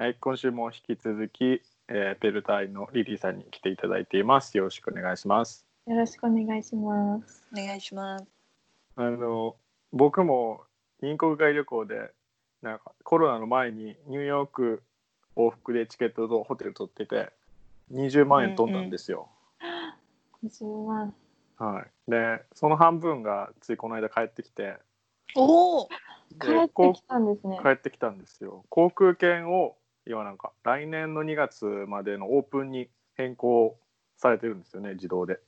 はい、今週も引き続き、えーペルタイのリリーさんに来ていただいています。よろしくお願いします。よろしくお願いします。お願いします。あの僕も銀国外旅行でなんかコロナの前にニューヨーク往復でチケットとホテル取ってて20万円飛んだんですよ。20万。はい、でその半分がついこの間帰ってきておお。帰でってきたんですね。帰ってきたんですよ。航空券を今なんか来年の2月までのオープンに変更されてるんですよね自動で。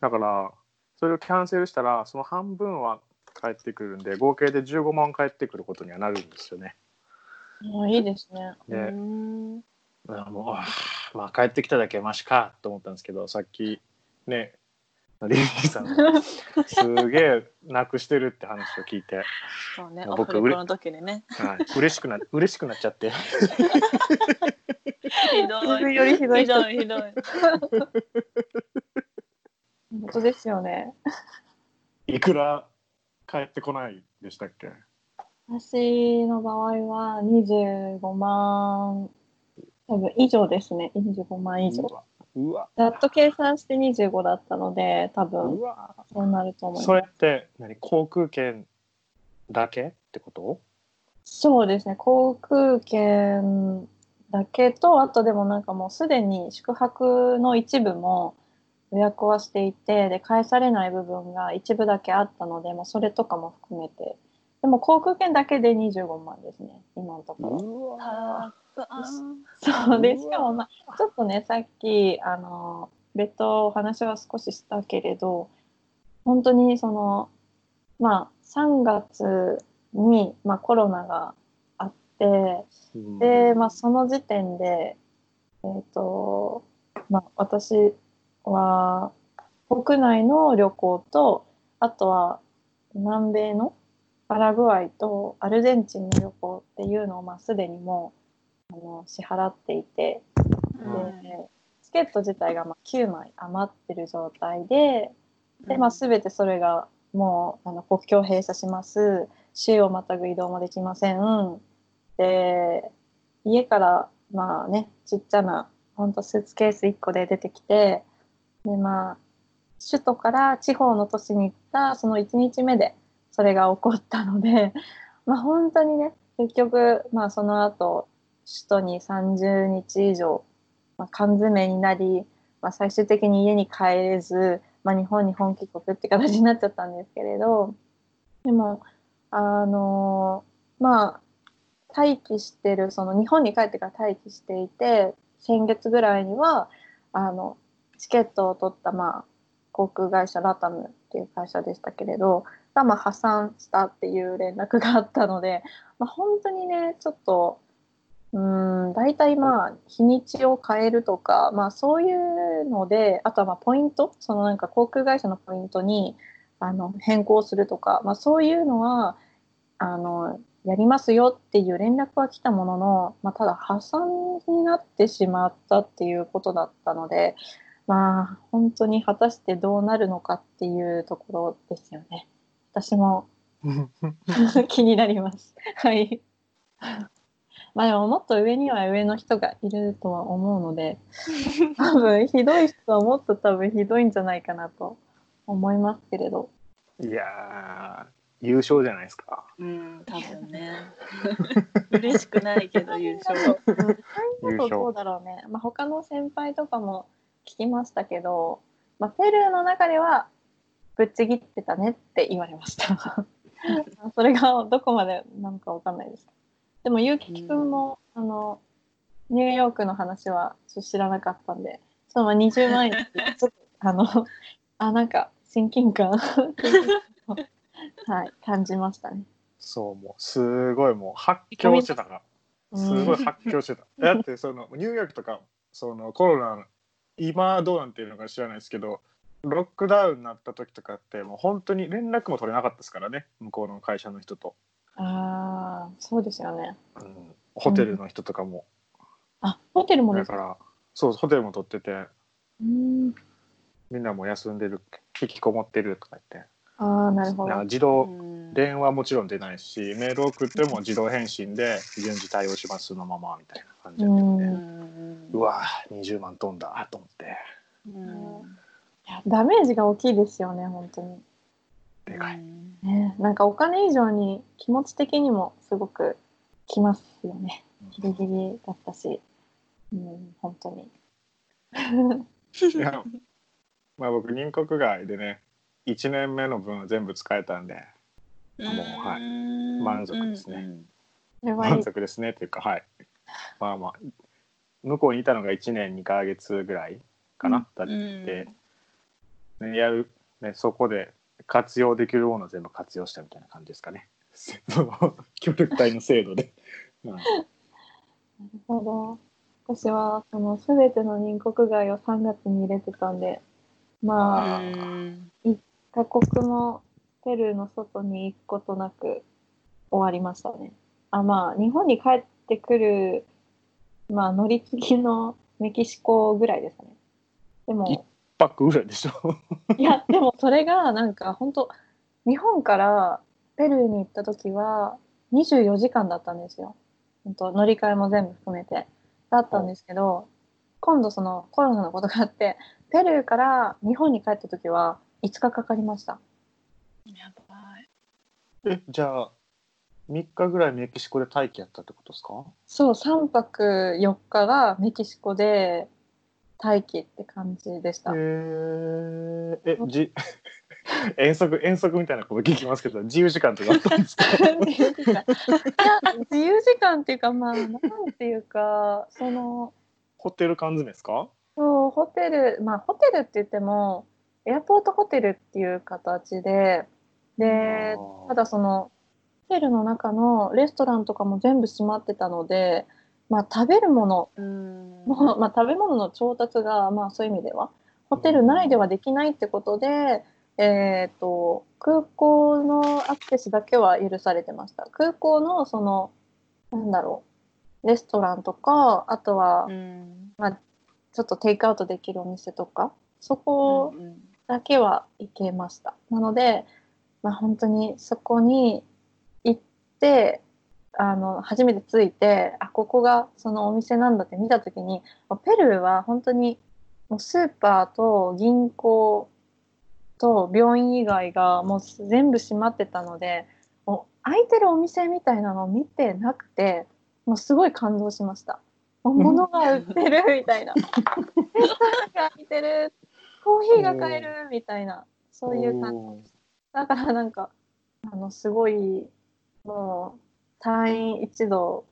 だからそれをキャンセルしたらその半分は返ってくるんで合計で15万返ってくることにはなるんですよね。あいいですね。うで、ん。あもうまあ帰ってきただけマシかと思ったんですけどさっきねリリーさんがすげえなくしてるって話を聞いて、そうね。僕オフレコの時にね。はい、嬉しくな嬉しくなっちゃってひど自分よりひどい人ひどいひどい。本当ですよね。いくら返ってこないでしたっけ？私の場合は25万多分以上ですね。25万以上。うわうわざっと計算して25だったので、多う分わそうなると思いそれます。って何？航空券だけってこと？そうですね。航空券だけと、あとでもなんかもうすでに宿泊の一部も予約はしていて、で、返されない部分が一部だけあったので、もうそれとかも含めて。でも航空券だけで25万ですね、今のところ。そうで、しかもまあ、ちょっとね、さっき、あの、別途お話は少ししたけれど、本当にその、まあ、3月に、まあ、コロナがあって、で、まあ、その時点で、えっ、と、まあ、私は、国内の旅行と、あとは、南米のパラグアイとアルゼンチンの旅行っていうのを、まあ、すでにもう、あの、支払っていて、うんで、チケット自体がまあ9枚余ってる状態で、で、まあ、全てそれがもうあの国境閉鎖します。州をまたぐ移動もできません。で、家からまあね、ちっちゃな、ほんとスーツケース1個で出てきて、で、まあ、首都から地方の都市に行ったその1日目でそれが起こったので、まあ本当にね、結局、まあその後、首都に30日以上、まあ、缶詰になり、まあ、最終的に家に帰れず、まあ、日本に本帰国って形になっちゃったんですけれどでもあのまあ待機してるその日本に帰ってから待機していて先月ぐらいにはあのチケットを取った、まあ、航空会社ラタムっていう会社でしたけれどが、まあ、破産したっていう連絡があったので、まあ、本当にねちょっとうーん大体まあ日にちを変えるとか、まあ、そういうのであとはまあポイント？そのなんか航空会社のポイントにあの変更するとか、まあ、そういうのはあのやりますよっていう連絡は来たものの、まあ、ただ破産になってしまったっていうことだったのでまあ本当に果たしてどうなるのかっていうところですよね。私も 気になります。はい。まあでももっと上には上の人がいるとは思うので、多分ひどい人はもっと多分ひどいんじゃないかなと思いますけれど。いやー優勝じゃないですか。うん、多分ね。嬉しくないけど優勝。うんどうだろうね。まあ他の先輩とかも聞きましたけど、まあペルーの中ではぶっちぎってたねって言われました。それがどこまでなのかわかんないです。でもゆうききくんも、あのニューヨークの話は知らなかったんで、そのまあ20万円って ちょっとあのあなんか親近感 はい感じましたね。そうもうすごいもう発狂してたからすごい発狂してた。だってそのニューヨークとかそのコロナ今どうなんていうのか知らないですけどロックダウンになった時とかってもう本当に連絡も取れなかったですからね向こうの会社の人と、ああそうですよね。うん、ホテルの人とかも、あホテルもですか。だからそうホテルも取ってて。うん。みんなもう休んでる引きこもってるとか言って。ああなるほど。自動うん。電話もちろん出ないしメール送っても自動返信で順次対応しますのままみたいな感じうだったん。で、んうわ20万飛んだと思って。いやダメージが大きいですよね本当に。でかい、ね、なんかお金以上に気持ち的にもすごくきますよね。ギリギリだったし、うん、本当に。いやまあ僕入国外でね1年目の分は全部使えたんで。もうはい。満足ですね。満。足ですねっていうかはい。まあまあ向こうにいたのが1年2ヶ月ぐらいかな、だって、ね、やる、ね、そこで活用できるものを全部活用したみたいな感じですかねその協力隊の制度で、うんなるほど。私はそのすべての入国外を3月に入れてたんで、まあ、あー他国もペルーの外に行くことなく終わりましたね。あ、まあ、日本に帰ってくる、まあ、乗り継ぎのメキシコぐらいですね。でも、パックぐらいでしょいや、でもそれがなんか本当日本からペルーに行った時は24時間だったんですよ。本当乗り換えも全部含めて。だったんですけど、今度そのコロナのことがあって、ペルーから日本に帰った時は5日かかりました。やばい。えじゃあ3日ぐらいメキシコで待機やったってことですか？そう、3泊4日がメキシコで待機って感じでした。えー、えじ 遠足遠足みたいなこと聞きますけど自由時間とかあったんですか？自由時間。いや自由時間っていうかまあなんていうかそのホテル缶詰ですか？そうホテルまあホテルって言ってもエアポートホテルっていう形ででただそのホテルの中のレストランとかも全部閉まってたので、まあ、食べるもの。まあ、食べ物の調達が、まあ、そういう意味では。ホテル内ではできないってことで、えー、と空港のアクセスだけは許されてました。空港のそのなんだろう。レストランとかあとは、うん。まあ、ちょっとテイクアウトできるお店とか。そこうん。だけは行けました。なので、まあ、本当にそこに行ってあの初めて着いてあここがそのお店なんだって見た時にまあペルーは本当にもうスーパーと銀行と病院以外がもう全部閉まってたのでもう開いてるお店みたいなのを見てなくてもうすごい感動しました。物が売ってるみたいな。レストランが開いてるコーヒーが買えるみたいなそういう感じだからなんかあのすごいもう退院一度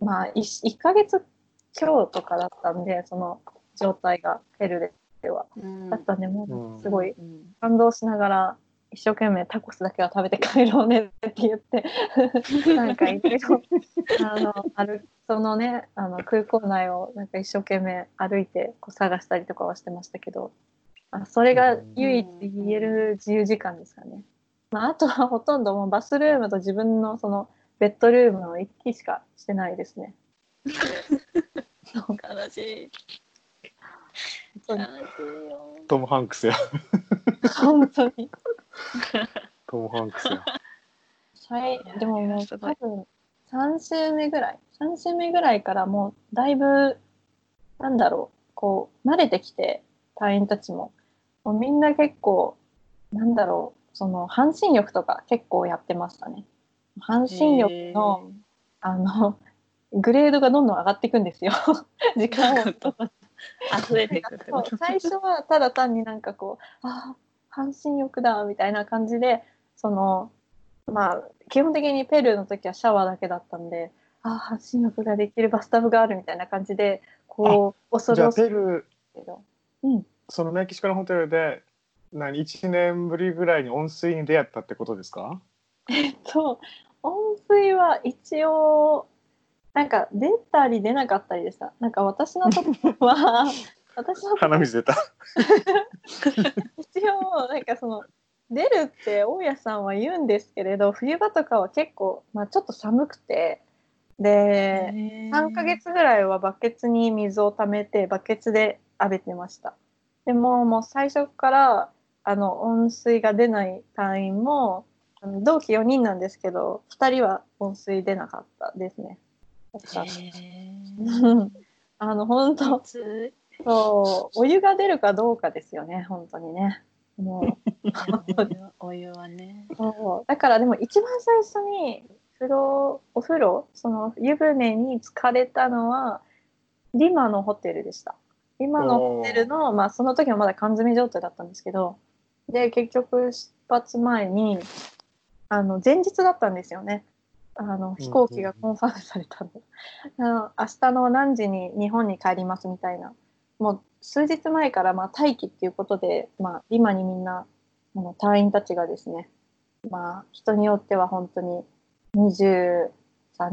まあ 1, 1ヶ月強とかだったんでその状態がペルーでは。うん。だったんでもうすごいうん。感動しながら一生懸命タコスだけは食べて帰ろうねって言って なんかいろいろあの歩そのねあの空港内をなんか一生懸命歩いてこう探したりとかはしてましたけどあそれが唯一言える自由時間ですかね。まあ、あとはほとんどもうバスルームと自分のそのベッドルームの行き来しかしてないですね。悲しい。悲しいよ。トム・ハンクスや。本当に。トム・ハンクスや。はい、でももう多分3週目ぐらい。3週目ぐらいからもうだいぶなんだろうこう慣れてきて隊員たちも。もうみんな結構なんだろうその半身浴とか結構やってましたね半身浴のあの グレードがどんどん上がっていくんですよ。時間を。どういうこと溢れていくって。最初はただ単になんかこうああ半身浴だみたいな感じでそのまあ基本的にペルーの時はシャワーだけだったんでああ半身浴ができるバスタブがあるみたいな感じでこう恐ろしいペルーけどそのメキシコのホテルで何1年ぶりぐらいに温水に出会ったってことですか？そう温水は一応なんか出たり出なかったりでしたなんか私のところは 私の鼻水出た。一応なんかその出るって大家さんは言うんですけれど冬場とかは結構、まあ、ちょっと寒くてで3ヶ月ぐらいはバケツに水を溜めてバケツで浴びてました。でももう最初からあの温水が出ない隊員も同期4人なんですけど2人は温水出なかったですね。だからへ あの本ー当つそうお湯が出るかどうかですよね本当にね。もういお湯はお湯はね。そうだからでも一番最初に風呂お風呂その湯船に浸かれたのはリマのホテルでした。リマのホテルのまあその時はまだ缶詰状態だったんですけどで結局出発前にあの前日だったんですよね。あの飛行機がコンファームされたの。あの明日の何時に日本に帰りますみたいな。もう数日前からまあ待機っていうことで、まあ、リマにみんなあの隊員たちがですね、まあ、人によっては本当に23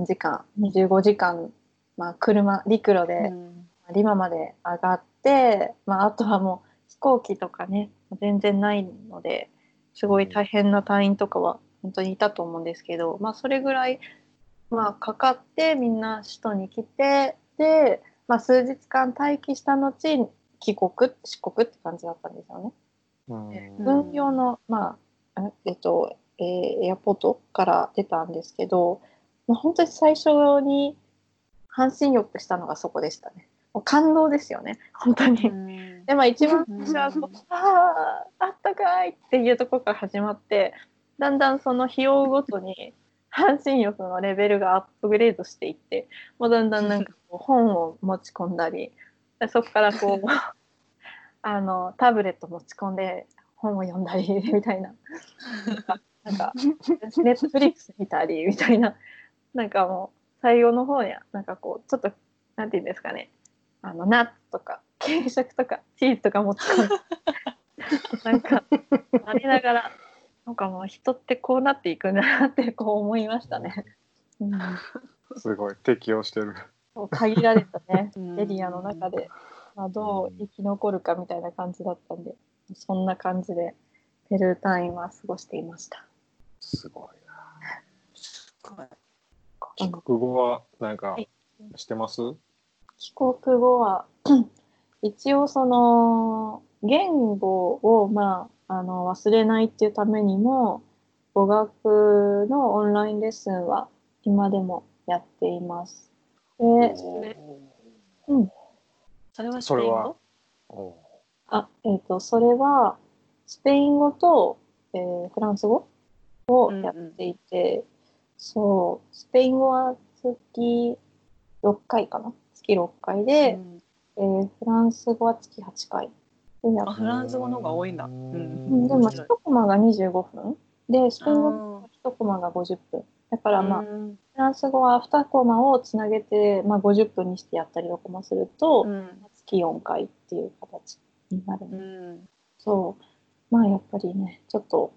時間25時間、まあ、車陸路でうんリマまで上がって、まあ、あとはもう飛行機とかね全然ないのですごい大変な隊員とかは本当にいたと思うんですけど、まあ、それぐらい、まあ、かかってみんな首都に来てで、まあ、数日間待機した後帰国四国って感じだったんですよね。軍用の、まああえっとえーエアポートから出たんですけど、まあ、本当に最初に半身浴したのがそこでしたね。もう感動ですよね本当に。うんでまあ一番最初はこううんあああったかいっていうところから始まってだんだんその日を追うごとに 半身浴のレベルがアップグレードしていってもうだんだんなんかこう本を持ち込んだりでそこからこう あのタブレット持ち込んで本を読んだりみたいな。なんかネットフリックス見たりみたいな。なんかもう最後の方にはなんかこうちょっとなんていうんですかね。あのナッツとか軽食とかチーズとか持ち込んで。なんかありながらなんかもう人ってこうなっていくんだなってこう思いましたね。うん、すごい適応してる。限られたね うんエリアの中で、まあ、どう生き残るかみたいな感じだったんでそんな感じでペルー隊員は過ごしていました。すごいな。すごい帰国後はなんかはいしてます？帰国後は 一応その言語を、まあ、あの忘れないっていうためにも語学のオンラインレッスンは今でもやっています。で、れうん、それはスそれは？ペイン語？おあ、えっ、と、それはスペイン語と、えーフランス語をやっていて、そう、スペイン語は月6回かな？月6回で、うん。えーフランス語は月8回あフランス語の方が多いんだ。ううんんでも面白い。1コマが25分。でスペイン語は1コマが50分。だからまあ、フうん。ランス語は2コマをつなげて、まあ、50分にしてやったりとかもすると、うん。月4回っていう形になるうね、ん。そう。まあやっぱりねちょっと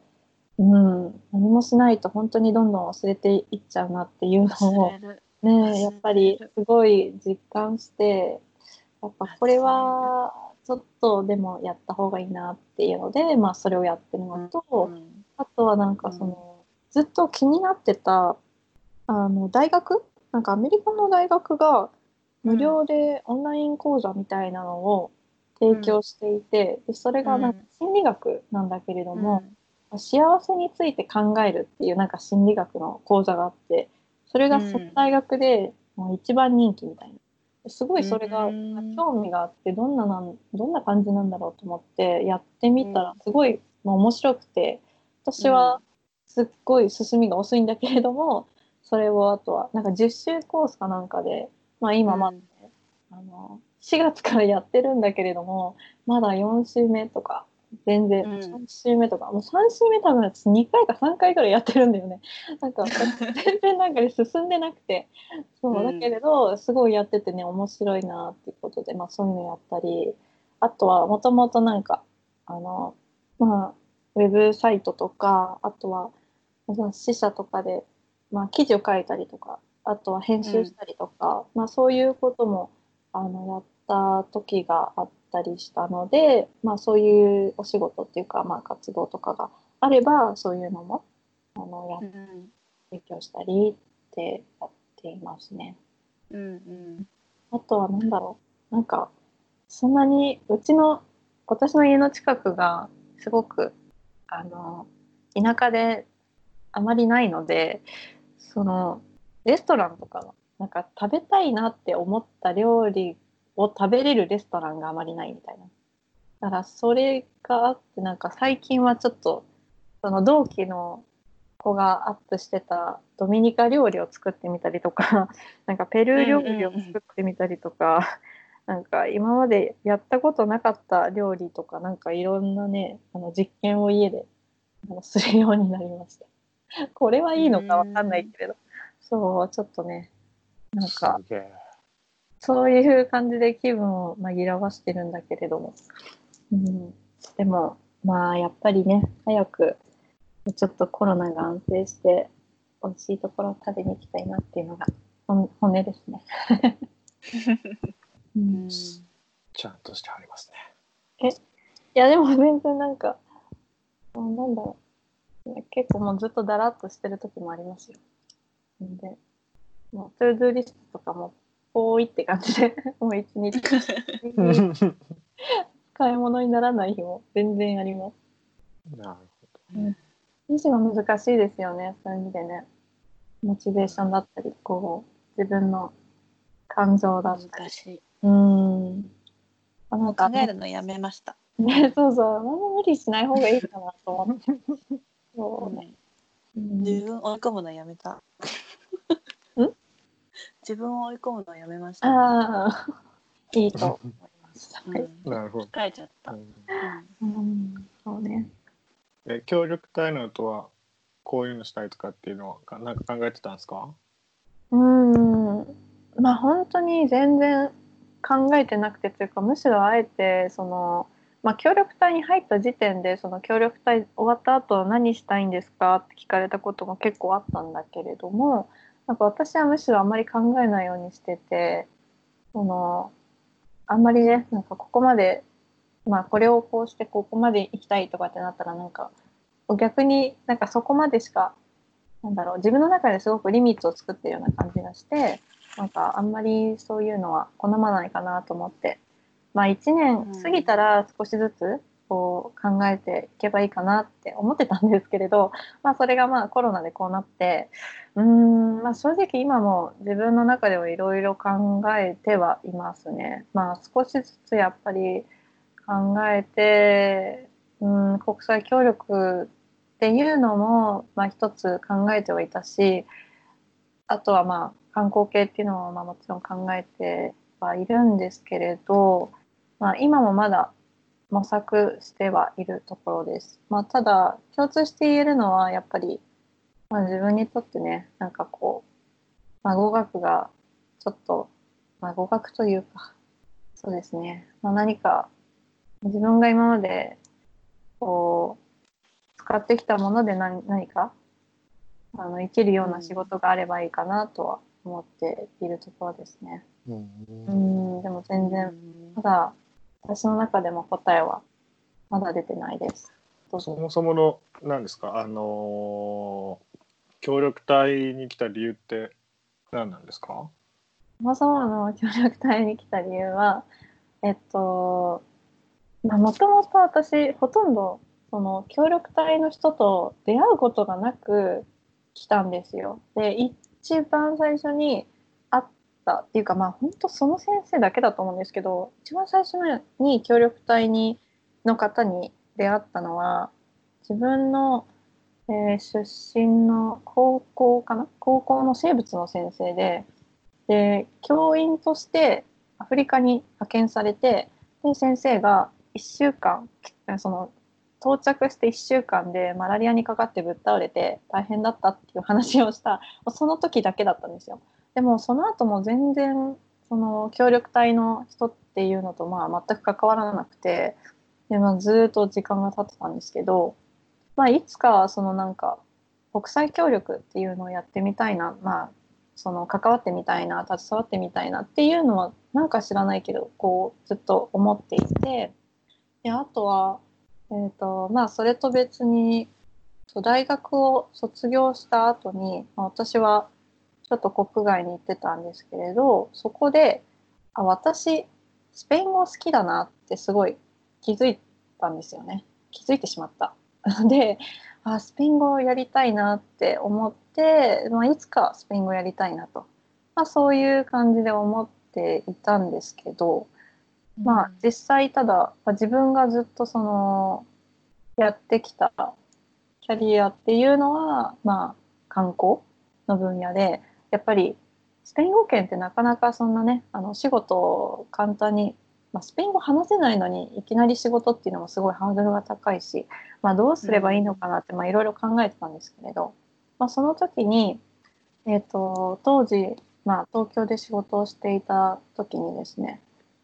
うん。何もしないと本当にどんどん忘れていっちゃうなっていうのをねやっぱりすごい実感してやっぱこれはちょっとでもやった方がいいなっていうので、まあ、それをやってるのと、うんあとはなんかその、ずっと気になってたあの大学？なんかアメリカの大学が無料でオンライン講座みたいなのを提供していて、でそれがなんか心理学なんだけれども、幸せについて考えるっていうなんか心理学の講座があってそれがその大学でもう一番人気みたいな。すごいそれがうん興味があってどんななんどんな感じなんだろうと思ってやってみたらすごい、まあ、面白くて私はすっごい進みが遅いんだけれどもそれをあとはなんか10週コースかなんかで、まあ、今まだね、あの4月からやってるんだけれどもまだ4週目とか全然。うん。3週目とか、もう3週目多分私2回か3回ぐらいやってるんだよね。なんか全然なんかね進んでなくて。そうだうん。けれどすごいやっててね面白いなっていうことで、まあ、そういうのやったり。あとはもともとなんかあのまあウェブサイトとかあとは支社とかで、まあ、記事を書いたりとかあとは編集したりとか、まあ、そういうこともあのやった時があったりしたので、まあ、そういうお仕事っていうか、まあ、活動とかがあればそういうのもあのやっうん。提供したりってやっていますね。うんうん。あとは何だろう。なんかそんなにうちの私の家の近くがすごくあの田舎であまりないのでそのレストランとかなんか食べたいなって思った料理を食べれるレストランがあまりないみたいな。だからそれがあってなんか最近はちょっとその同期の子がアップしてたドミニカ料理を作ってみたりとか なんかペルー料理を作ってみたりとか、なんか今までやったことなかった料理とかなんかいろんなねあの実験を家でするようになりました。これはいいのかわかんないけれど、そうちょっとねなんかそういう感じで気分を紛らわしてるんだけれども、うん、でもまあやっぱりね早くちょっとコロナが安定して美味しいところを食べに行きたいなっていうのが本本音ですね。ううん。ちゃんとしてありますやでも全然なんかあなんだろう。結構もうずっとだらっとしてる時もありますよ。んでもう to do list とかもぽーいって感じで もう一日ね。買い物にならない日も全然あります。なる維持が難しいですよね、そういう意味でね。モチベーションだったり、こう、自分の感情だったり。難しい。うーん。あなんか考えるのやめました。ね、そうそう、あんま無理しない方がいいかなと思って。そうね。うん自分追い込むのやめた。ん自分を追い込むのやめました。ああ、いいと思います。はい。なるほど。疲れちゃった。ううんんうん、そうね。え協力隊のとはこういうのしたいとかっていうのはかなんか考えてたんですか？うーんまあ本当に全然考えてなくてというかむしろあえてその、まあ、協力隊に入った時点でその協力隊終わった後何したいんですかって聞かれたことも結構あったんだけれどもなんか私はむしろあんまり考えないようにしててそのあんまりねなんかここまで、まあ、これをこうしてここまで行きたいとかってなったらなんか逆になんかそこまでしかなんだろう自分の中ですごくリミットを作ってるような感じがしてなんかあんまりそういうのは好まないかなと思って。まあ1年過ぎたら少しずつこう考えていけばいいかなって思ってたんですけれど、まあ、それがまあコロナでこうなってうーん、まあ、正直今も自分の中ではいろいろ考えてはいますね。まあ、少しずつやっぱり考えてうん国際協力っていうのも、まあ、一つ考えてはいたしあとはまあ観光系っていうのもまあもちろん考えてはいるんですけれど、まあ、今もまだ模索してはいるところです。まあ、ただ共通して言えるのはやっぱり、まあ、自分にとってねなんかこう、まあ、語学がちょっと、まあ、語学というかそうですね、まあ、何か自分が今までこう使ってきたもので何何かあの生きるような仕事があればいいかなとは思っているところですね。うんうんでも全然まだ私の中でも答えはまだ出てないです。そもそもの何ですか？あのー協力隊に来た理由って何なんですか？そもそもの協力隊に来た理由は、えっと、もともと私、ほとんどその協力隊の人と出会うことがなく来たんですよ。で、一番最初にたっていうか、まあ本当その先生だけだと思うんですけど、一番最初に協力隊にの方に出会ったのは、自分の、えー出身の高校かな？高校の生物の先生で、で教員としてアフリカに派遣されてで先生が1週間その到着して1週間でマラリアにかかってぶっ倒れて大変だったっていう話をしたその時だけだったんですよ。でもその後も全然その協力隊の人っていうのとまあ全く関わらなくてで、まあ、ずっと時間が経ってたんですけど、まあ、いつかはそのなんか国際協力っていうのをやってみたいな、まあ、その関わってみたいな携わってみたいなっていうのはなんか知らないけどこうずっと思っていてであとは、えーとまあ、それと別に大学を卒業した後に、ま、私はちょっと国外に行ってたんですけれどそこであ私スペイン語好きだなってすごい気づいたんですよね。気づいてしまった。であスペイン語をやりたいなって思って、まあ、いつかスペイン語やりたいなと、まあ、そういう感じで思っていたんですけど、まあ実際ただ、まあ自分がずっとそのやってきたキャリアっていうのはまあ観光の分野でやっぱりスペイン語圏ってなかなかそんなねあの仕事を簡単に、まあ、スペイン語話せないのにいきなり仕事っていうのもすごいハードルが高いし、まあ、どうすればいいのかなってまあいろいろ考えてたんですけれど、まあ、その時に、えー、と当時、まあ、東京で仕事をしていた時にですね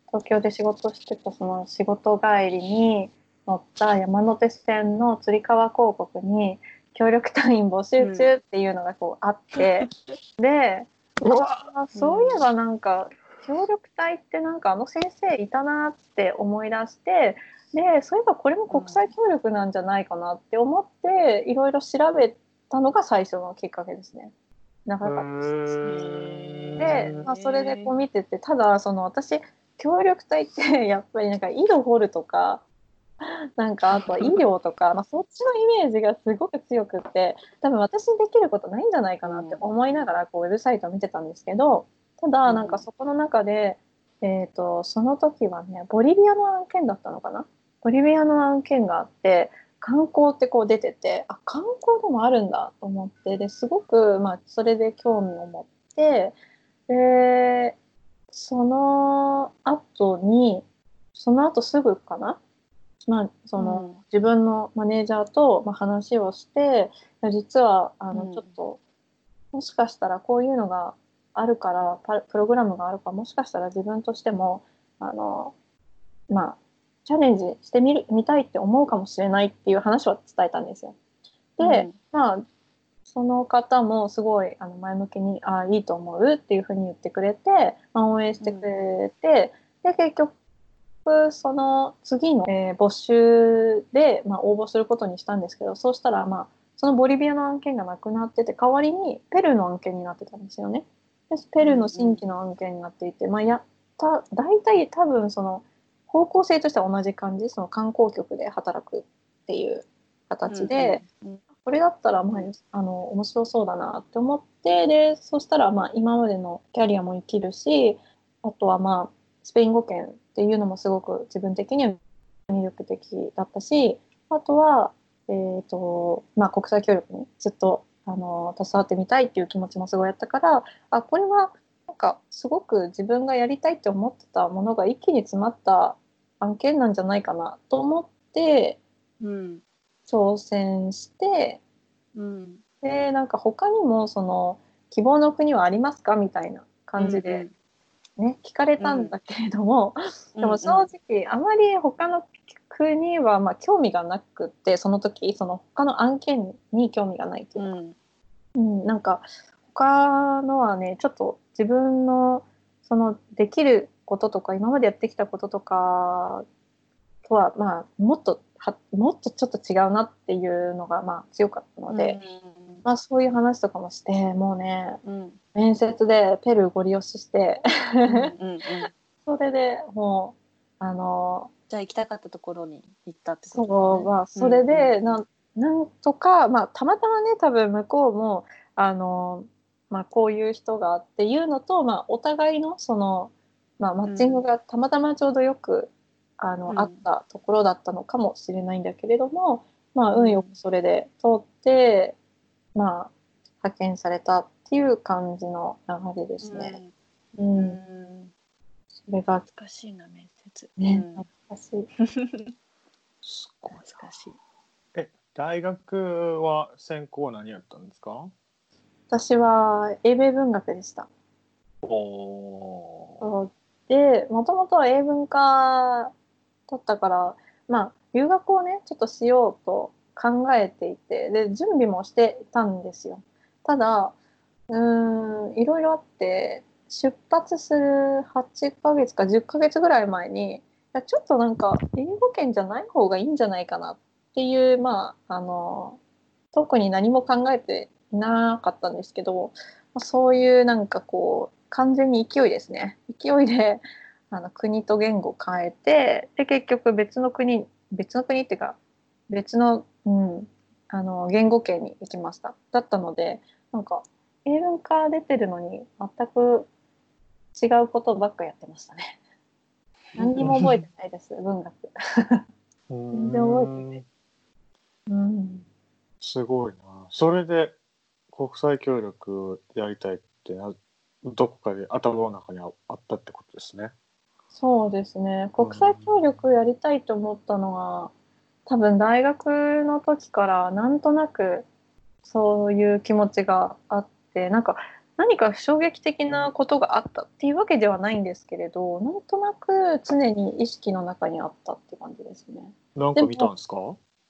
東京で仕事をしてたその仕事帰りに乗った山手線のつり革広告に協力隊員募集中っていうのがこうあって、であそういえばなんか協力隊ってなんかあの先生いたなって思い出してでそういえばこれも国際協力なんじゃないかなって思っていろいろ調べたのが最初のきっかけですね。長かったです。で、まあ、それでこう見ててただその私協力隊ってやっぱりなんか井戸掘るとか なんかあとは医療とか、まあ、そっちのイメージがすごく強くって多分私にできることないんじゃないかなって思いながらこうウェブサイトを見てたんですけどただなんかそこの中で、えー、とその時はねボリビアの案件だったのかな？ボリビアの案件があって観光ってこう出ててあ観光でもあるんだと思ってですごく、まあ、それで興味を持ってでその後にその後すぐかな？まあ、その、自分のマネージャーと、まあ、話をして実はあの、うん。ちょっともしかしたらこういうのがあるからパプログラムがあるからもしかしたら自分としてもあのまあチャレンジしてみるみたいって思うかもしれないっていう話を伝えたんですよ。で、うん。まあその方もすごいあの前向きに「ああいいと思う」っていうふうに言ってくれて、まあ、応援してくれて、で結局その次の、えー募集で、まあ、応募することにしたんですけどそうしたら、まあ、そのボリビアの案件がなくなってて代わりにペルーの案件になってたんですよね。でペルーの新規の案件になっていて、まあ、やった大体多分その方向性としては同じ感じその観光局で働くっていう形で。うんこれだったら、まあ、あの面白そうだなって思ってでそしたら、まあ、今までのキャリアも生きるしあとは、まあ、スペイン語圏っていうのもすごく自分的には魅力的だったしあとは、えーとまあ、国際協力にずっとあの携わってみたいっていう気持ちもすごいあったからあこれはなんかすごく自分がやりたいって思ってたものが一気に詰まった案件なんじゃないかなと思ってうん挑戦してうん。でなんか他にもその希望の国はありますかみたいな感じで、ね聞かれたんだけれども、でも正直あまり他の国はまあ興味がなくってその時その他の案件に興味がないとういうか、ん。うんなんか他のはねちょっと自分のそのできることとか今までやってきたこととかとはまあもっとはもっとちょっと違うなっていうのがまあ強かったので。まあそういう話とかもしてもうねうん。うん面接でペルーご利用しして。それでもうあのじゃあ行きたかったところに行ったってそことうはそれでうん。なんなんとかまあたまたまね多分向こうもあの、まあ、こういう人がっていうのと、まあ、お互いのその、まあ、マッチングがたまたまちょうどよく、あのうん。あったところだったのかもしれないんだけれども、まあ、うん運よくそれで通って、まあ、派遣されたっていう感じの流れですね。ううん。んうん。それが難しいな面接。ね、うん。懐かしい。すごいな難しい。え大学は専攻何やったんですか？私は英米文学でした。おそう。でもともとは英文科だったからまあ留学をねちょっとしようと考えていてで準備もしてたんですよ。ただうーんいろいろあって出発する8ヶ月か10ヶ月ぐらい前にいやちょっとなんか英語圏じゃない方がいいんじゃないかなっていうまああの特に何も考えてなかったんですけどそういうなんかこう完全に勢いですね。勢いであの国と言語変えてで結局別の国別の国っていうか別の、うん、あの言語系に行きました。だったのでなんか英文科出てるのに全く違うことばっかやってましたね。何にも覚えてないです文学。全然覚えてない。うん。すごいな。それで国際協力やりたいってなどこかで頭の中にああったってことですね。そうですね。国際協力やりたいと思ったのは多分大学の時からなんとなくそういう気持ちがあってなんか何か衝撃的なことがあったっていうわけではないんですけれどなんとなく常に意識の中にあったって感じですね。なんか見たんですか？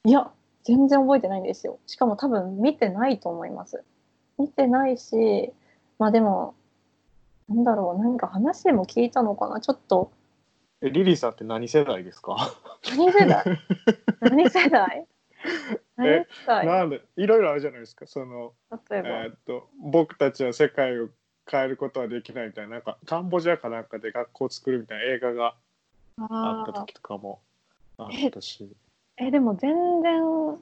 いや全然覚えてないんですよ。しかも多分見てないと思います。見てないしまあでもなんだろう何か話でも聞いたのかな？ちょっとえリリーさんって何世代ですか？何世代？何世代？何世代？なんでいろいろあるじゃないですか。その例えば、えーっと僕たちは世界を変えることはできないみたいななんかカンボジアかなんかで学校を作るみたいな映画があった時とかもあったし。えでも全然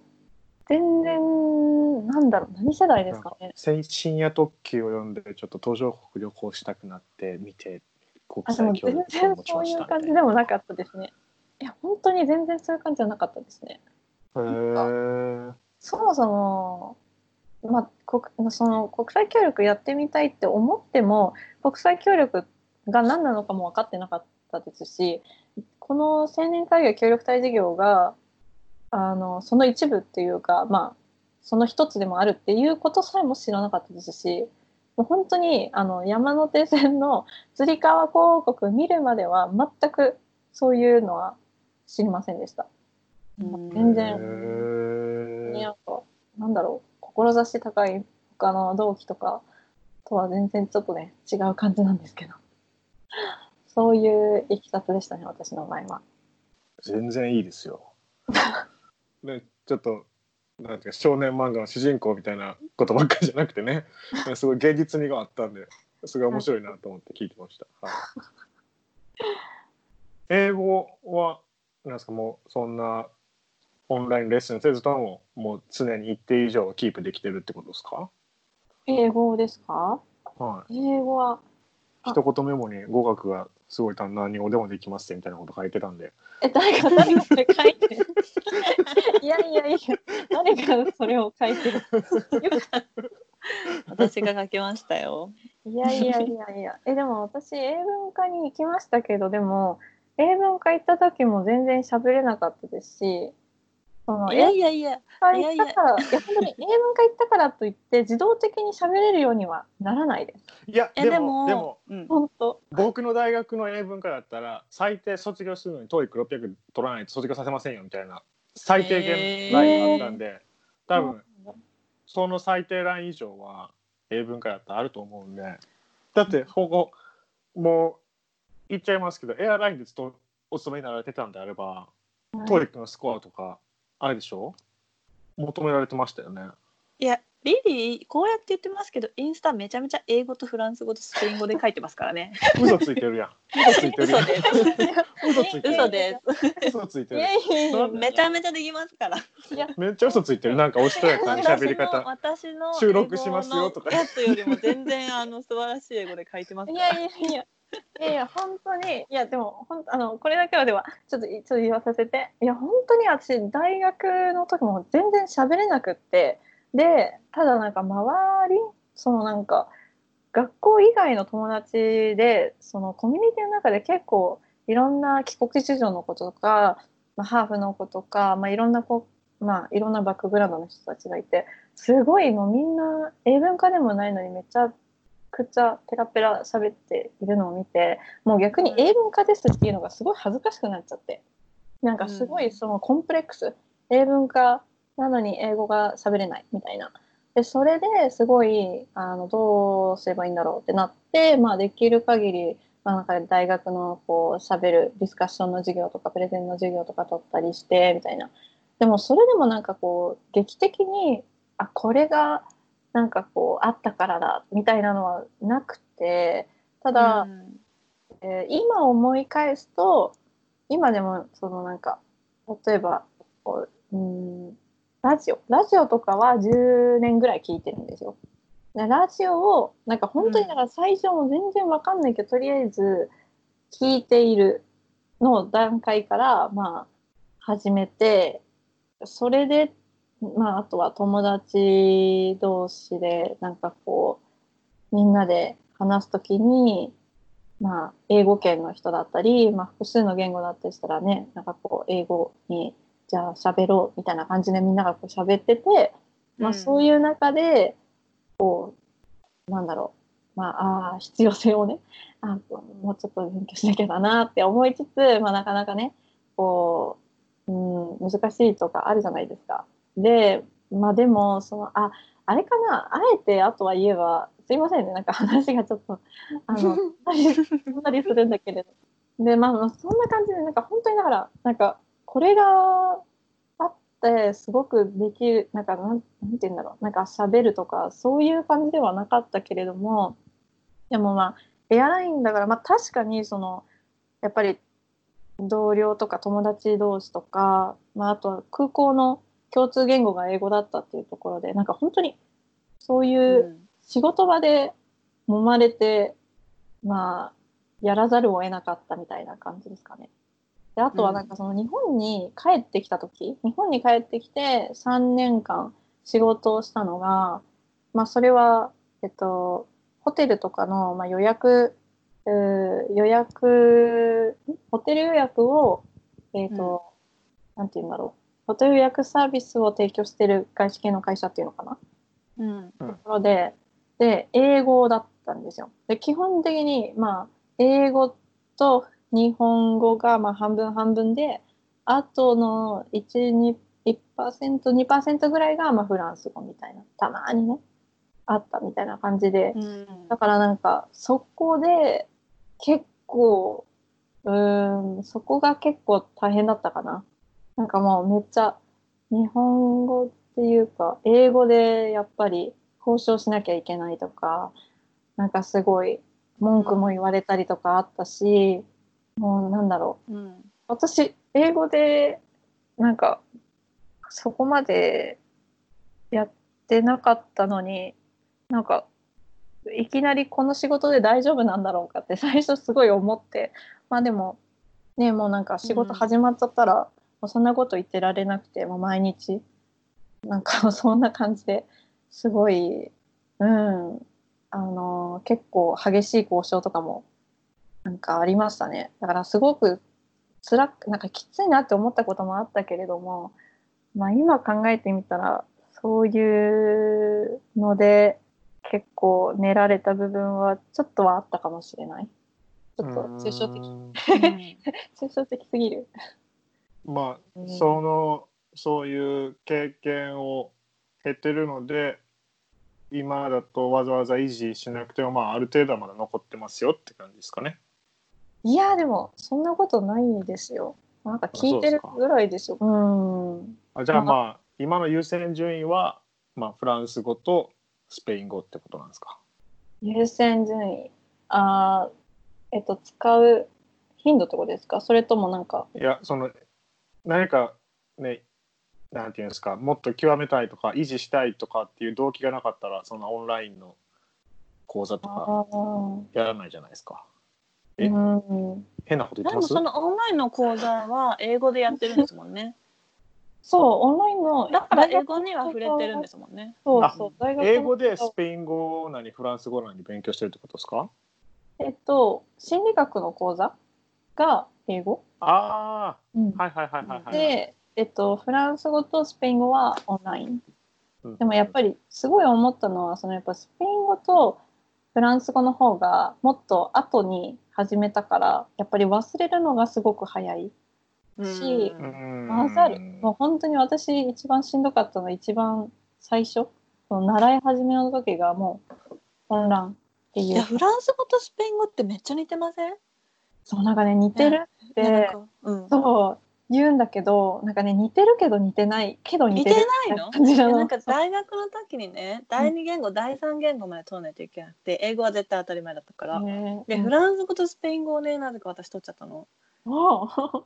全然なんだろう何世代ですかね？せ深夜特急を読んでちょっと途上国旅行したくなって見て国あでも全際協力を然持ちそういう感ましたみたいじでもなかったですねいや本当に全然そういう感じじゃなかったですね。へーそもそも、まあ、国その国際協力やってみたいって思っても国際協力が何なのかも分かってなかったですしこの青年海外協力隊事業があのその一部っていうか、まあ、その一つでもあるっていうことさえも知らなかったですしもう本当にあの山手線のつり革広告見るまでは全くそういうのは知りませんでした。全然なんかなんだろう志高い他の同期とかとは全然ちょっとね違う感じなんですけどそういういきさつでしたね私の場合は。全然いいですよ。ね、ちょっとなんていうか少年漫画の主人公みたいなことばっかりじゃなくてね。すごい現実味があったんですごい面白いなと思って聞いてました。はい、英語はなんですかもうそんなオンラインレッスンせずとももう常に一定以上はキープできてるってことですか？英語ですか？はい。英語はあ。一言メモに語学がすごい何をでもできますってみたいなこと書いてたんで。え誰が誰がそれ書いてる いやいやいや誰がそれを書いてる？よ く私が書きましたよ。いやいやいやいや えでも私英文科に行きましたけどでも英文科行った時も全然喋れなかったですしそのいやいやいや、科行ったからいや本当に英文科行ったからといって自動的に喋れるようにはならないです。いやえでもでもでも、うん、本当。僕の大学の英文科だったら最低卒業するのに TOEIC600 取らないと卒業させませんよみたいな最低限ラインがあったんで、多分その最低ライン以上は英文科だったらあると思うんで。だってここもう言っちゃいますけどエアラインでとお勤めになられてたんであれば、TOEIC のスコアとかあれでしょ？求められてましたよね。いや、リリー、こうやって言ってますけど、インスタめちゃめちゃ英語とフランス語とスペイン語で書いてますからね。嘘ついてるやん。嘘ついてるやん。嘘です。嘘ついてる。嘘です。嘘ついてる。めちゃめちゃできますから。めっちゃ嘘ついてる。なんかおしとやかに喋り方。私の収録しますよとかやつよりも全然あの素晴らしい英語で書いてますから。いやいやいや。いや本当にいやでも本当あのこれだけはではちょっとちょっと言わさせて。いや本当に私大学の時も全然喋れなくって。でただなんか周りそのなんか学校以外の友達でそのコミュニティの中で結構いろんな帰国子女の子とか、まあ、ハーフの子とか、まあ、いろんな子まあいろんなバックグラウンドの人たちがいてすごいもうみんな英文科でもないのにめっちゃくちゃペラペラ喋っているのを見てもう逆に英文科ですっていうのがすごい恥ずかしくなっちゃって。なんかすごいそのコンプレックス、英文科なのに英語が喋れないみたいな。でそれですごいあのどうすればいいんだろうってなって、まあ、できる限りまあ、なんか大学のこう喋るディスカッションの授業とかプレゼンの授業とか取ったりしてみたいな。でもそれでもなんかこう劇的にあこれがなんかこうあったからだみたいなのはなくてただ、うんえー今思い返すと今でもそのなんか例えばこううんラジオラジオとかは10年ぐらい聞いてるんですよ。でラジオをなんか本当にだから最初も全然わかんないけど、とりあえず聞いているの段階からまあ始めてそれでまああとは友達同士でなんかこうみんなで話すときにまあ英語圏の人だったり、まあ、複数の言語だったりしたらねなんかこう英語にじゃあ喋ろうみたいな感じでみんながこう喋ってて、まあ、そういう中でこうなんだろうまああー必要性をねあもうちょっと勉強しなきゃだなって思いつつ、まあ、なかなかねこう、うん、難しいとかあるじゃないですか。でまあでもそのああれかなあえてあとは言えばすいませんねなんか話がちょっとあの飛んだりするんだけれど。でまあそんな感じでなんか本当にだからなんかこれがあってすごくできるなんかなんなんて言うんだろうなんか喋るとかそういう感じではなかったけれどもでもまあエアラインだからまあ確かにそのやっぱり同僚とか友達同士とか、まあ、あとは空港の共通言語が英語だったっていうところでなんか本当にそういう仕事場で揉まれて、まあやらざるを得なかったみたいな感じですかね。であとはなんかその日本に帰ってきた時、日本に帰ってきて3年間仕事をしたのが、まあ、それは、えっと、ホテルとかの、まあ、予約うー予約んホテル予約を、えっとなんて言うんだろうホテル予約サービスを提供してる外資系の会社っていうのかな？うん。ところで、で、英語だったんですよ。で、基本的に、まあ、英語と日本語が、まあ、半分半分で、あとの1、2、1%、2%ぐらいが、まあ、フランス語みたいな、たまにね、あったみたいな感じで、うん。だからなんか、そこで、結構、うーん、そこが結構大変だったかな。なんかもうめっちゃ、日本語っていうか、英語でやっぱり交渉しなきゃいけないとか、なんかすごい文句も言われたりとかあったし、もうなんだろう。うん私、英語で、なんか、そこまでやってなかったのに、なんか、いきなりこの仕事で大丈夫なんだろうかって最初すごい思って、まあでも、ね、もうなんか仕事始まっちゃったら、もうそんなこと言ってられなくて、もう毎日、なんか そんな感じですごい、うん、あの、結構激しい交渉とかも、なんかありましたね。だからすごく辛くなんかきついなって思ったこともあったけれども、まあ、今考えてみたらそういうので結構練られた部分はちょっとはあったかもしれない。ちょっと抽象的うん 抽象的すぎる。まあうんそのそういう経験を経てるので今だとわざわざ維持しなくてもまあある程度はまだ残ってますよって感じですかね。いやでもそんなことないですよ。なんか聞いてるぐらいですよ。うん。あじゃあまあ今の優先順位は、まあ、フランス語とスペイン語ってことなんですか？優先順位。あーえっと使う頻度ってことですか？それともなんかいやその何かねなんていうんですかもっと極めたいとか維持したいとかっていう動機がなかったらそんなオンラインの講座とあかーやらないじゃないですか。えうん。変なこと言ってます？でもそのオンラインの講座は英語でやってるんですもんね。そう、オンラインの。だから英語には触れてるんですもんね。あそうそう、大学の英語でスペイン語なりフランス語なり勉強してるってことですか？えっと、心理学の講座が英語。あうんあはいはいはいはいはい。で、えっと、フランス語とスペイン語はオンライン。うんでもやっぱりすごい思ったのは、そのやっぱスペイン語とフランス語の方がもっと後に始めたから、やっぱり忘れるのがすごく早い。し混ざる。もう本当に私一番しんどかったのは一番最初。その習い始めの時がもう混乱っていういや。フランス語とスペイン語ってめっちゃ似てません？そうなんかね似てるって、うん、そう言うんだけどなんかね似てるけど似てないけど似似てないの？感じなんか大学の時にね第二言語、第三言語まで取らないといけなくて英語は絶対当たり前だったから、ねでフランス語とスペイン語をねなぜか私取っちゃったの。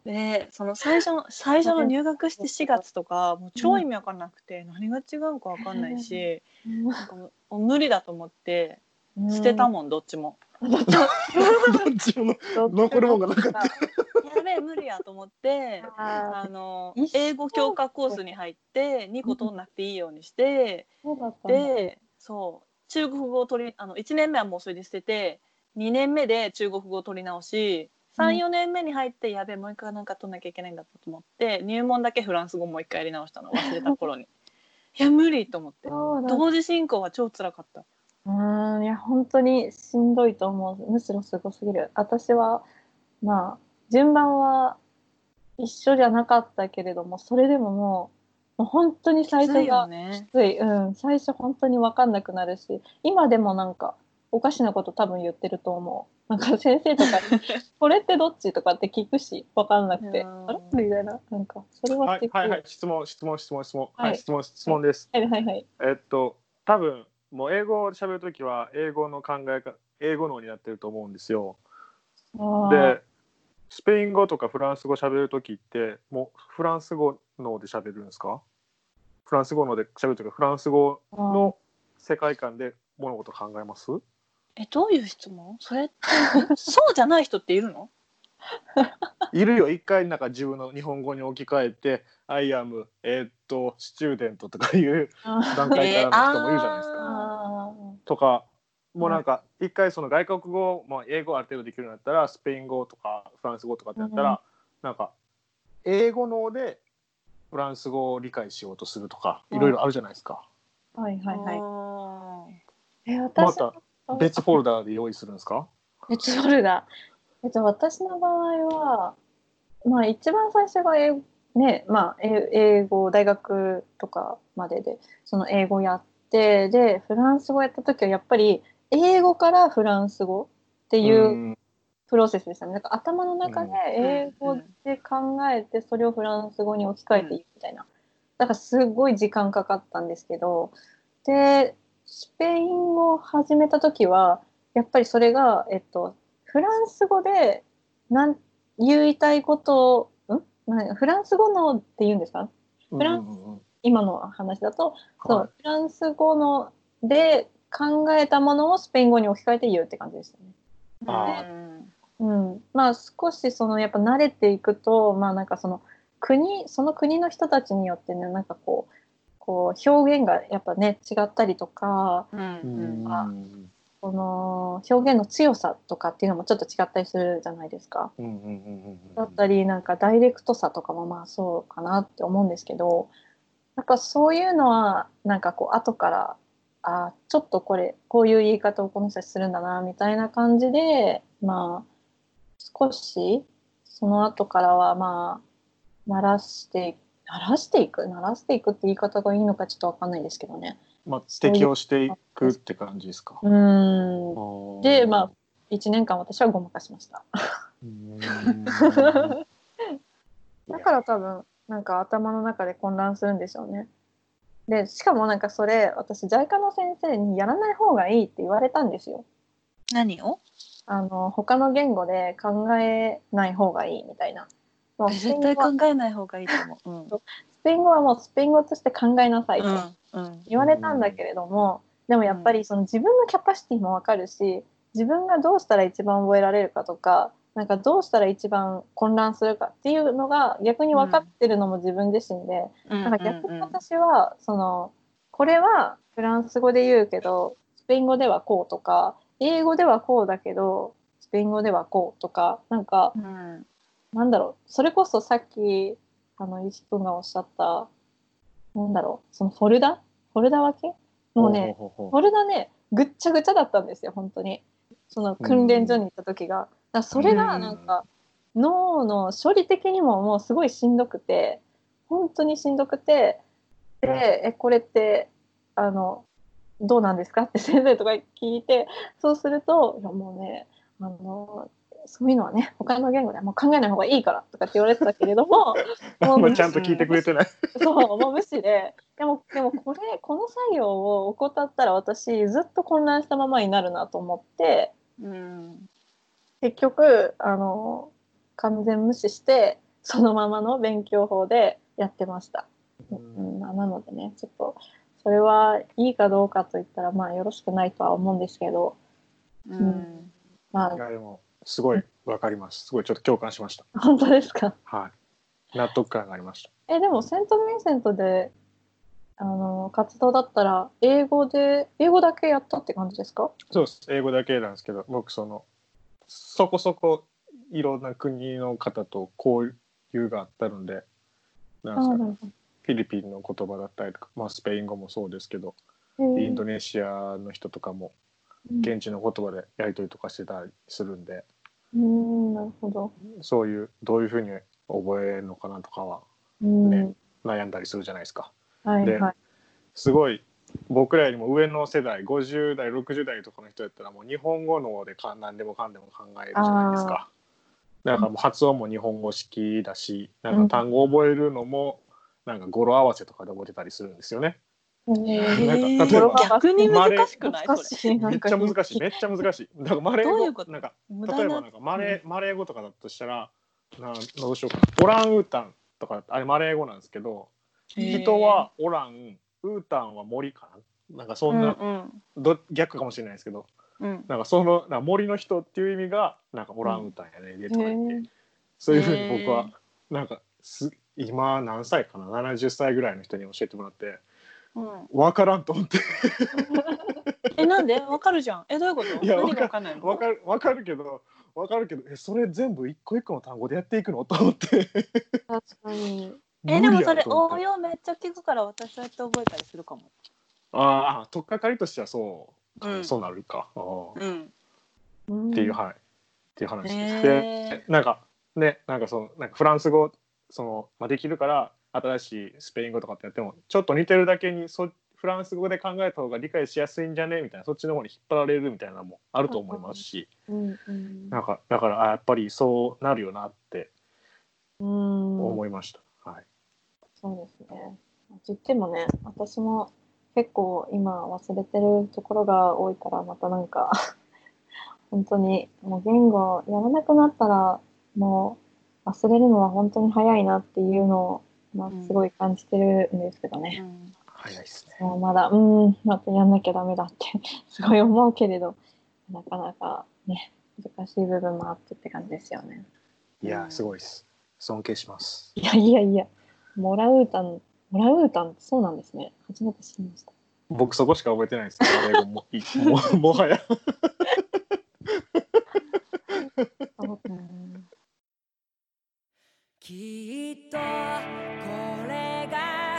でその最初の最初の入学して4月とかもう超意味わかんなくて何が違うかわかんないしなんかもう無理だと思って捨てたもんどっちも。どっちも 残るもんがなかった。やべえ無理やと思ってああの英語強化コースに入って2個取んなくていいようにしてでそう中国語を取りあの1年目はもうそれで捨てて2年目で中国語を取り直しうん34年目に入ってやべえもう一回なんか取んなきゃいけないんだと思って入門だけフランス語もう一回やり直したの忘れた頃にいや無理と思って同時進行は超辛かった。うーんいや本当にしんどいと思う。むしろすごすぎる。私はまあ順番は一緒じゃなかったけれどもそれでももうもう本当に最きついよ初がね。きつい、うん、最初本当に分かんなくなるし今でもなんかおかしなこと多分言ってると思う。なんか先生とかに「これってどっち?」とかって聞くし分かんなくて「うん。あれ?」みたいな。なんかそれははい。はいはい質問質問質問質問はいはい。質問質問です。はいはいはい。えっと多分もう英語を喋るときは英語の考えか英語脳になってると思うんですよ。でスペイン語とかフランス語喋るときってもうフランス語脳で喋るんですか？フランス語脳で喋るときフランス語の世界観で物事考えます？えどういう質問？それ？そうじゃない人っているの？いるよ。一回なんか自分の日本語に置き換えて「I am えーっとスチューデント」とかいう段階からの人もいるじゃないですか。あとかもうなんか一回その外国語、まあ、英語ある程度できるようになったらスペイン語とかフランス語とかってやったら、うん。なんか英語のでフランス語を理解しようとするとかうん。いろいろあるじゃないですか。ーはいはいはい。はえま私た別フォルダーで用意するんですか？別フォルダえっと私の場合はまあ一番最初が英語ねまあ英英語大学とかまででその英語やってでフランス語やった時はやっぱり英語からフランス語っていううんプロセスでしたね。なんか頭の中で英語で考えてそれをフランス語に置き換えていくみたいな。だからすごい時間かかったんですけどでスペイン語を始めた時はやっぱりそれが、えっと、フランス語でなん言いたいことをん？なフランス語のって言うんですか？フランうん。うんうん今の話だと、そうはいフランス語ので考えたものをスペイン語に置き換えて言うって感じでしたね。あうん、まあ少しそのやっぱ慣れていくとまあなんかその国その国の人たちによってねなんかこうこう表現がやっぱね違ったりとかうん。ううんこの表現の強さとかっていうのもちょっと違ったりするじゃないですか。だったりなんかダイレクトさとかもまあそうかなって思うんですけどなんかそういうのはなんかこう後からあちょっとこれこういう言い方をこの人するんだなみたいな感じでまあ少しその後からはまあ慣らして慣らしていく慣らしていくって言い方がいいのかちょっと分かんないですけどね。まあ適応していくって感じですか。うーんでまあ1年間私はごまかしました。うん だから多分なんか頭の中で混乱するんでしょうね。でしかもなんかそれ私 JICA の先生にやらない方がいいって言われたんですよ。何を？あの他の言語で考えない方がいいみたいな。もうスペイ絶対ン語は考えない方がいいと思う。スペイン語はもうスペイン語として考えなさいとうんうん。言われたんだけれども、でもやっぱりその自分のキャパシティもわかるし自分がどうしたら一番覚えられるかとかなんかどうしたら一番混乱するかっていうのが逆に分かってるのも自分自身で、うん。なんか逆に私はそのこれはフランス語で言うけどスペイン語ではこうとか英語ではこうだけどスペイン語ではこうとかなんかうん。なんだろうそれこそさっきあのゆきくんがおっしゃったなんだろうそのフォルダフォルダ分け？もうねフォルダねぐっちゃぐちゃだったんですよ本当に。その訓練所に行った時が。だからそれがなんか脳の処理的にももうすごいしんどくて本当にしんどくてでえこれってあのどうなんですか？って先生とか聞いてそうするといやもうねあのそういうのはね他の言語ではもう考えない方がいいからとかって言われてたけれども もうちゃんと聞いてくれてない。そうもう無視で。でもでもこれこの作業を怠ったら私ずっと混乱したままになるなと思ってうん。結局あの完全無視してそのままの勉強法でやってました。うん。まあ、なのでねちょっとそれはいいかどうかといったらまあよろしくないとは思うんですけど。うん。まあいやでもすごいわかります。すごいちょっと共感しました。本当ですか？はい。納得感がありました。えでもセント・ヴィンセントであの活動だったら英語で英語だけやったって感じですか？そうです。英語だけなんですけど僕そのそこそこいろんな国の方と交流があったのでなんですかあなるほフィリピンの言葉だったりとか、まあ、スペイン語もそうですけどどインドネシアの人とかも現地の言葉でやり取りとかしてたりするんでうんなるほど。そういうどういうふうに覚えるのかなとかはうんね悩んだりするじゃないですか。ではいはい。すごい僕らよりも上の世代50代60代とかの人やったらもう日本語のでか何でもかんでも考えるじゃないですか。だからもう発音も日本語式だしなんか単語を覚えるのもなんか語呂合わせとかで覚えてたりするんですよね。えなんかえ例えばー逆に難しくない？難そしい。めっちゃ難しい。めっちゃ難しい。だからマレー語なんか例えばな。んかマレーマレー語とかだとしたらなどうしようか。なオランウータンとかあれマレー語なんですけど人はオランウータンは森かな？なんかそんな、うんど逆かもしれないですけどうん。うんなんかそのなんか森の人っていう意味がなんかオランウータンやね、でとか言って、そういうふうに僕はなんかす今何歳かな？70歳ぐらいの人に教えてもらってうん。分からんと思って。えなんで？わかるじゃん。えどういうこと？いやわかんないの？分かる分かるけど分かるけどえそれ全部一個一個の単語でやっていくの？と思って。確かに。えでもそれ応用めっちゃ聞くから私そうやって覚えたりするかも。ああ取っかかりとしてはそう。か、うん。そうなるか。あー。うん。うんっていうはい。っていう話、へー。でなんかねなんかそのなんかフランス語その、まあ、できるから新しいスペイン語とかってやってもちょっと似てるだけにそフランス語で考えた方が理解しやすいんじゃね？みたいなそっちの方に引っ張られるみたいなのもあると思いますし、うんうん。なんかだからあやっぱりそうなるよなってうん思いました、はい。そうですね。と言ってもね、私も結構今忘れてるところが多いから、またなんか 本当にもう言語やらなくなったらもう忘れるのは本当に早いなっていうのを、まあうん、すごい感じてるんですけどね。うん早いですねもうまだ、うん、またやんなきゃダメだって すごい思うけれど、なかなかね、難しい部分もあってって感じですよね。いやすごいです尊敬しますいやいやいや、モラウータン、モラウータンってそうなんですね。初めて知りました。僕そこしか覚えてないですけど英語もい ももはやきっとこれが